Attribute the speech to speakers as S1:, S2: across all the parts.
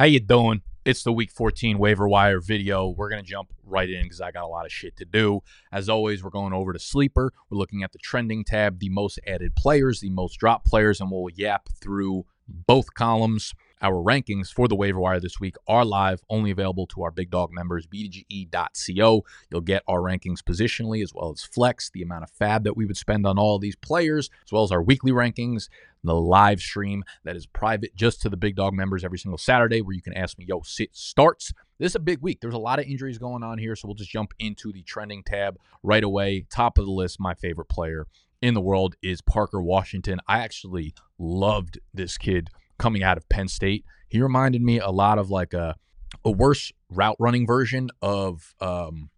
S1: How you doing? It's the Week 14 waiver wire video. We're gonna jump right in because I got a lot of shit to do. As always, we're going over to Sleeper. We're looking at the trending tab, the most added players, the most drop players, and we'll yap through both columns. Our rankings for the waiver wire this week are live, only available to our big dog members, bdge.co. You'll get our rankings positionally as well as flex, the amount of fab that we would spend on all these players, as well as our weekly rankings, the live stream that is private just to the big dog members every single Saturday, where you can ask me, yo, sit starts. This is a big week. There's a lot of injuries going on here, so we'll just jump into the trending tab right away. Top of the list, my favorite player in the world is Parker Washington. I actually loved this kid coming out of Penn State. He reminded me a lot of like a a worse route running version of um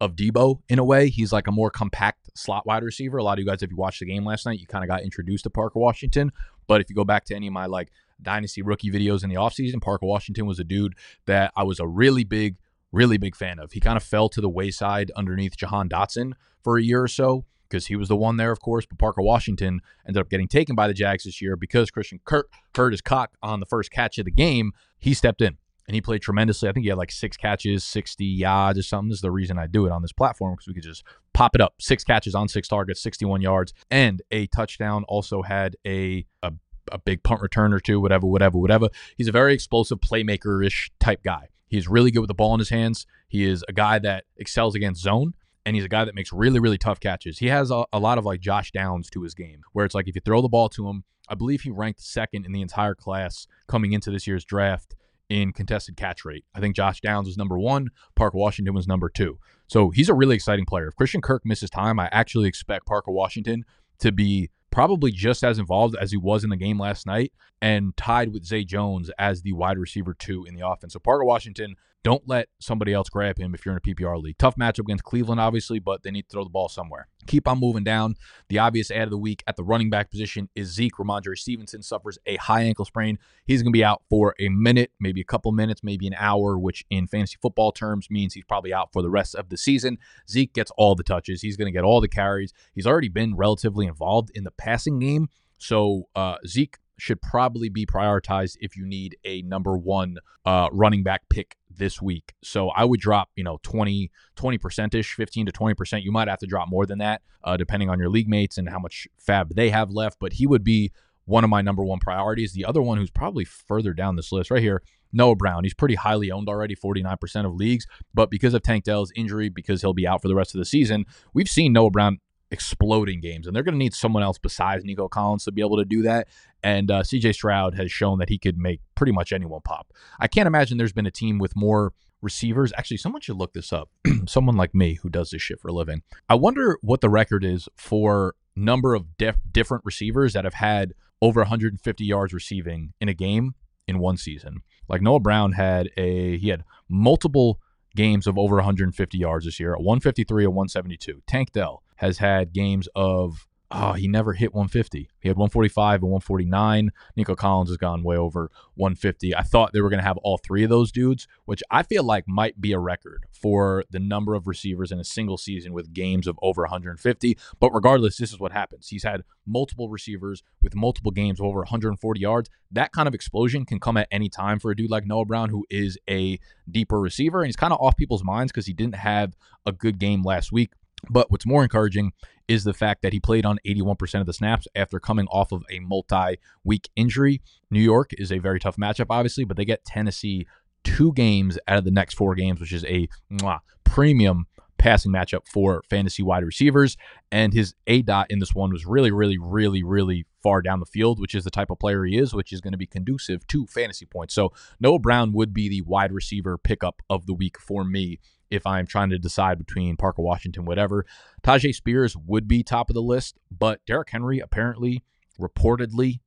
S1: of Deebo in a way. He's like a more compact slot wide receiver. A lot of you guys, if you watched the game last night, you kind of got introduced to Parker Washington. But if you go back to any of my like dynasty rookie videos in the offseason, Parker Washington was a dude that I was a really big, really big fan of. He kind of fell to the wayside underneath Jahan Dotson for a year or so because he was the one there, of course. But Parker Washington ended up getting taken by the Jags this year because Christian Kirk hurt his cock on the first catch of the game. He stepped in and he played tremendously. I think he had like six catches, 60 yards or something. This is the reason I do it on this platform because we could just pop it up. Six catches on six targets, 61 yards, and a touchdown. Also had a, a a big punt return or two, whatever, whatever, whatever. He's a very explosive playmaker ish type guy. He's really good with the ball in his hands. He is a guy that excels against zone and he's a guy that makes really, really tough catches. He has a, a, lot of like Josh Downs to his game, where it's like if you throw the ball to him, I believe he ranked second in the entire class coming into this year's draft in contested catch rate. I think Josh Downs was number one, Parker Washington was number two. So he's a really exciting player. If Christian Kirk misses time, I actually expect Parker Washington to be probably just as involved as he was in the game last night and tied with Zay Jones as the wide receiver two in the offense. So Parker Washington, don't let somebody else grab him if you're in a PPR league. Tough matchup against Cleveland, obviously, but they need to throw the ball somewhere. Keep on moving down. The obvious ad of the week at the running back position is Zeke. Rhamondre Stevenson suffers a high ankle sprain. He's going to be out for a minute, maybe a couple minutes, maybe an hour, which in fantasy football terms means he's probably out for the rest of the season. Zeke gets all the touches. He's going to get all the carries. He's already been relatively involved in the passing game. So uh, Zeke should probably be prioritized if you need a number one uh, running back pick this week. So I would drop, you know, 20, 20% ish, 15 to 20%. You might have to drop more than that, uh, depending on your league mates and how much fab they have left. But he would be one of my number one priorities. The other one who's probably further down this list right here, Noah Brown. He's pretty highly owned already, 49% of leagues. But because of Tank Dell's injury, because he'll be out for the rest of the season, we've seen Noah Brown exploding games, and they're going to need someone else besides Nico Collins to be able to do that. And uh, CJ Stroud has shown that he could make pretty much anyone pop. I can't imagine there's been a team with more receivers. Actually, someone should look this up. someone like me who does this shit for a living. I wonder what the record is for number of def- different receivers that have had over 150 yards receiving in a game in one season. Like Noah Brown had a he had multiple games of over 150 yards this year, 153 and 172. Tank Dell has had games of oh, he never hit 150. He had 145 and 149. Nico Collins has gone way over 150. I thought they were going to have all three of those dudes, which I feel like might be a record for the number of receivers in a single season with games of over 150. But regardless, this is what happens. He's had multiple receivers with multiple games of over 140 yards. That kind of explosion can come at any time for a dude like Noah Brown, who is a deeper receiver. And he's kind of off people's minds because he didn't have a good game last week. But what's more encouraging is the fact that he played on 81% of the snaps after coming off of a multi week injury. New York is a very tough matchup, obviously, but they get Tennessee two games out of the next four games, which is a mwah, premium passing matchup for fantasy wide receivers. And his A dot in this one was really, really, really, really far down the field, which is the type of player he is, which is going to be conducive to fantasy points. So Noah Brown would be the wide receiver pickup of the week for me if I'm trying to decide between Parker Washington, whatever. Tyjae Spears would be top of the list, but Derrick Henry apparently, reportedly,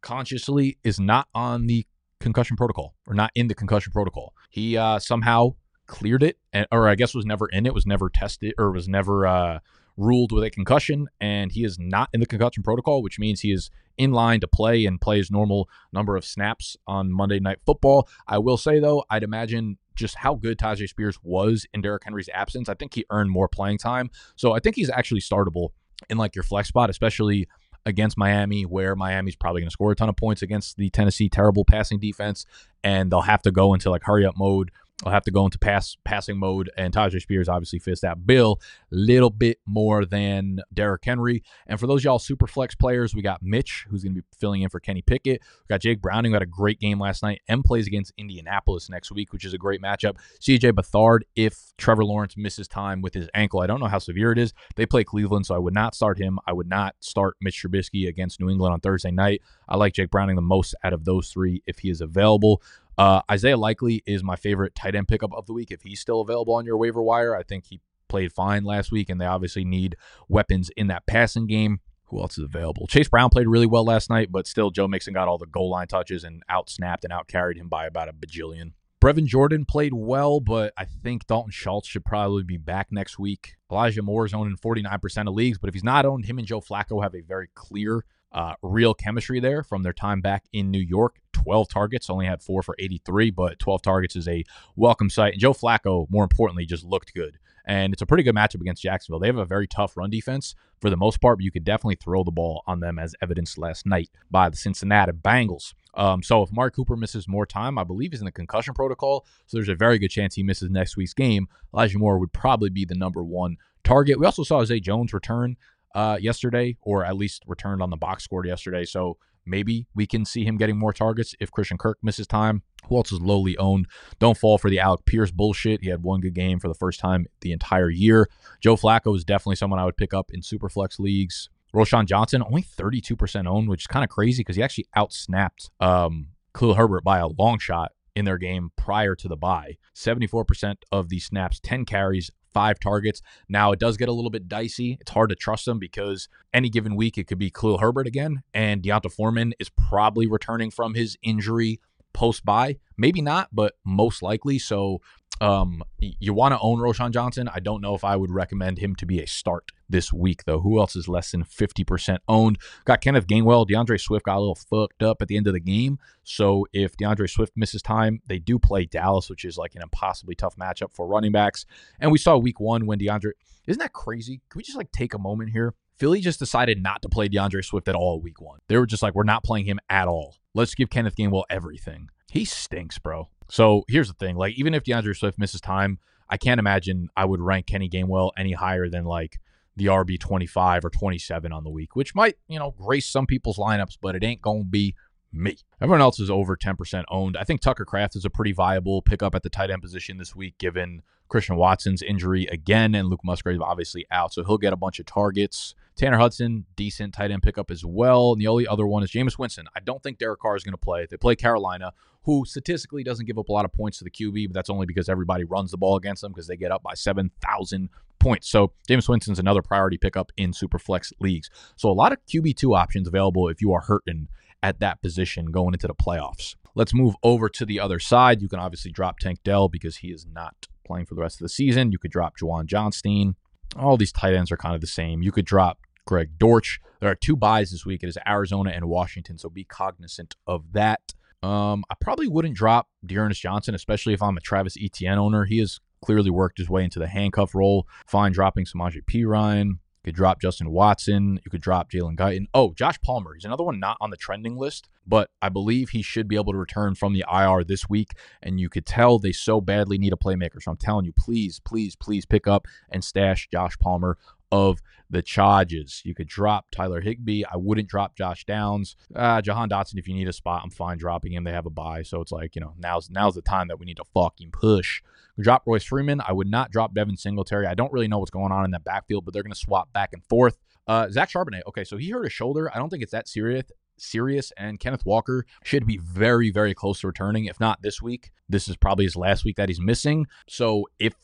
S1: consciously is not on the concussion protocol or not in the concussion protocol. He uh, somehow cleared it, and, or I guess was never in it, was never tested, or was never uh, ruled with a concussion, and he is not in the concussion protocol, which means he is in line to play and play his normal number of snaps on Monday Night Football. I will say, though, I'd imagine just how good Tyjae Spears was in Derrick Henry's absence. I think he earned more playing time. So I think he's actually startable in like your flex spot, especially against Miami, where Miami's probably going to score a ton of points against the Tennessee terrible passing defense, and they'll have to go into like hurry up mode I'll have to go into pass passing mode, and Tyjae Spears obviously fits that bill a little bit more than Derrick Henry. And for those y'all super flex players, we got Mitch, who's going to be filling in for Kenny Pickett. We got Jake Browning, who had a great game last night, and plays against Indianapolis next week, which is a great matchup. CJ Beathard, if Trevor Lawrence misses time with his ankle, I don't know how severe it is. They play Cleveland, so I would not start him. I would not start Mitch Trubisky against New England on Thursday night. I like Jake Browning the most out of those three if he is available. Uh, Isaiah Likely is my favorite tight end pickup of the week. If he's still available on your waiver wire, I think he played fine last week, and they obviously need weapons in that passing game. Who else is available? Chase Brown played really well last night, but still, Joe Mixon got all the goal line touches and out snapped and out carried him by about a bajillion. Brevin Jordan played well, but I think Dalton Schultz should probably be back next week. Elijah Moore is owned in 49% of leagues, but if he's not owned, him and Joe Flacco have a very clear uh, real chemistry there from their time back in New York. 12 targets, only had four for 83, but 12 targets is a welcome sight. And Joe Flacco, more importantly, just looked good. And it's a pretty good matchup against Jacksonville. They have a very tough run defense for the most part, but you could definitely throw the ball on them, as evidenced last night by the Cincinnati Bengals. Um, so if Amari Cooper misses more time, I believe he's in the concussion protocol. So there's a very good chance he misses next week's game. Elijah Moore would probably be the number one target. We also saw Zay Jones return uh, yesterday, or at least returned on the box score yesterday. So maybe we can see him getting more targets if Christian Kirk misses time. Who else is lowly owned? Don't fall for the Alec Pierce bullshit. He had one good game for the first time the entire year. Joe Flacco is definitely someone I would pick up in superflex leagues. Roschon Johnson, only 32% owned, which is kind of crazy because he actually outsnapped um, Khalil Herbert by a long shot in their game prior to the bye. 74% of the snaps, 10 carries, five targets. Now it does get a little bit dicey. It's hard to trust them because any given week it could be Khalil Herbert again, and D'Onta Foreman is probably returning from his injury post bye. Maybe not, but most likely. So um, you want to own Roschon Johnson. I don't know if I would recommend him to be a start this week, though. Who else is less than 50% owned? Got Kenneth Gainwell. DeAndre Swift got a little fucked up at the end of the game. So if DeAndre Swift misses time, they do play Dallas, which is like an impossibly tough matchup for running backs. And we saw week one when DeAndre, Isn't that crazy? Can we just like take a moment here? Philly just decided not to play DeAndre Swift at all week one. They were just like, we're not playing him at all. Let's give Kenneth Gainwell everything. He stinks, bro. So here's the thing: like, even if DeAndre Swift misses time, I can't imagine I would rank Kenny Gainwell any higher than like the RB 25 or 27 on the week, which might, you know, grace some people's lineups, but it ain't going to be me. Everyone else is over 10% owned. I think Tucker Kraft is a pretty viable pickup at the tight end position this week, given Christian Watson's injury again and Luke Musgrave obviously out. So he'll get a bunch of targets. Tanner Hudson, decent tight end pickup as well. And the only other one is Jameis Winston. I don't think Derek Carr is going to play. They play Carolina, who statistically doesn't give up a lot of points to the QB, but that's only because everybody runs the ball against them because they get up by 7,000 points. So Jameis Winston's another priority pickup in Superflex leagues. So a lot of QB2 options available if you are hurting at that position going into the playoffs. Let's move over to the other side. You can obviously drop Tank Dell because he is not playing for the rest of the season. You could drop Juwan Johnson. All these tight ends are kind of the same. You could drop Greg Dortch. There are two byes this week. It is Arizona and Washington, so be cognizant of that. Um, I probably wouldn't drop D'Ernest Johnson, especially if I'm a Travis Etienne owner. He has clearly worked his way into the handcuff role. Fine dropping Samaje Perine. You could drop Justin Watson. You could drop Jalen Guyton. Oh, Josh Palmer. He's another one not on the trending list, but I believe he should be able to return from the IR this week. And you could tell they so badly need a playmaker. So I'm telling you, please, please, please pick up and stash Josh Palmer of the Chargers. You could drop Tyler Higbee. I wouldn't drop Josh Downs. Uh, Jahan Dotson, if you need a spot, I'm fine dropping him. They have a bye, so it's like you know now's now's the time that we need to fucking push. Drop Royce Freeman. I would not drop Devin Singletary. I don't really know what's going on in that backfield, but they're going to swap back and forth. Uh, Zach Charbonnet. Okay, so he hurt his shoulder. I don't think it's that serious serious and Kenneth Walker should be very very close to returning if not this week this is probably his last week that he's missing so if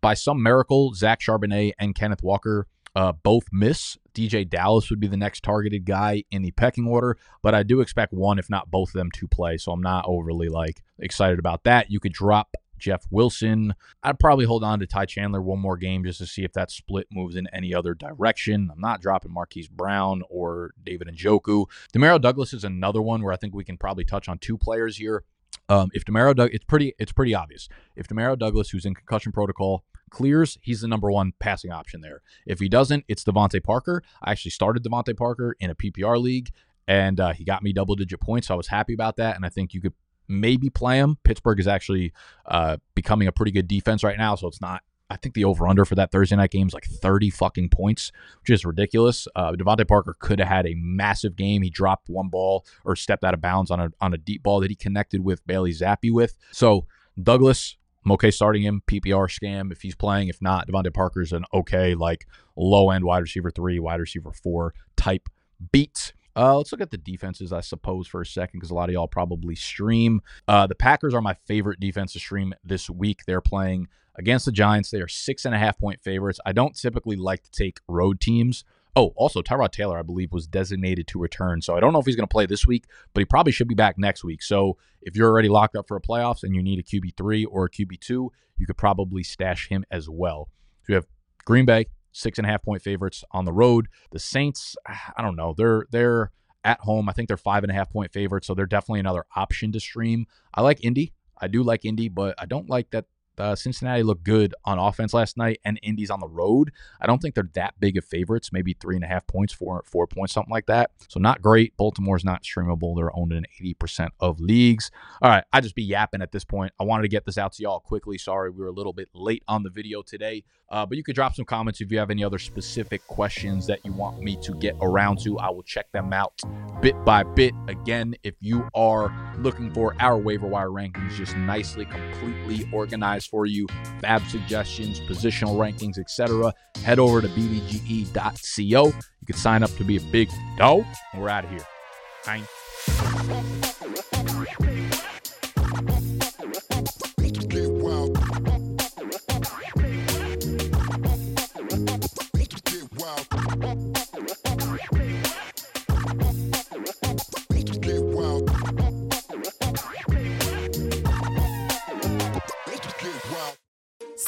S1: by some miracle Zach Charbonnet and Kenneth Walker uh, both miss. DeeJay Dallas would be the next targeted guy in the pecking order, but I do expect one, if not both of them, to play. So I'm not overly like excited about that. You could drop Jeff Wilson. I'd probably hold on to Ty Chandler one more game just to see if that split moves in any other direction. I'm not dropping Marquise Brown or David Njoku. Demario Douglas is another one where I think we can probably touch on two players here. Um, if Demario, it's pretty, it's pretty obvious. If Demario Douglas, who's in concussion protocol, clears, he's the number one passing option there. If he doesn't, it's DeVante Parker. I actually started DeVante Parker in a PPR league, and uh, he got me double digit points, so I was happy about that. And I think you could maybe play him. Pittsburgh is actually uh, becoming a pretty good defense right now, so it's not. I think the over under for that Thursday night game is like 30 fucking points, which is ridiculous. Uh, DeVante Parker could have had a massive game. He dropped one ball or stepped out of bounds on a on a deep ball that he connected with Bailey Zappe with. So Douglas, I'm okay starting him. PPR scam if he's playing. If not, DeVante Parker's an okay, like low end wide receiver three, wide receiver four type beat. Uh, let's look at the defenses, I suppose, for a second, because a lot of y'all probably stream. Uh, the Packers are my favorite defense to stream this week. They're playing against the Giants. They are six and a half point favorites. I don't typically like to take road teams. Oh, also, Tyrod Taylor, I believe, was designated to return. So I don't know if he's going to play this week, but he probably should be back next week. So if you're already locked up for a playoffs and you need a QB3 or a QB2, you could probably stash him as well. So you have Green Bay, six and a half point favorites on the road. The Saints, I don't know. They're they're at home. I think they're five and a half point favorites, so they're definitely another option to stream. I like Indy. I do like Indy, but I don't like that uh, Cincinnati looked good on offense last night, and Indy's on the road. I don't think they're that big of favorites, maybe three and a half points, four four points, something like that. So not great. Baltimore's not streamable. They're owned in 80% of leagues. All right, I just be yapping at this point. I wanted to get this out to y'all quickly. Sorry, we were a little bit late on the video today, uh, but you could drop some comments if you have any other specific questions that you want me to get around to. I will check them out bit by bit. Again, if you are looking for our waiver wire rankings just nicely, completely organized for you, fab suggestions, positional rankings, etc., head over to bdge.co. You can sign up to be a big and we're out of here. Bye.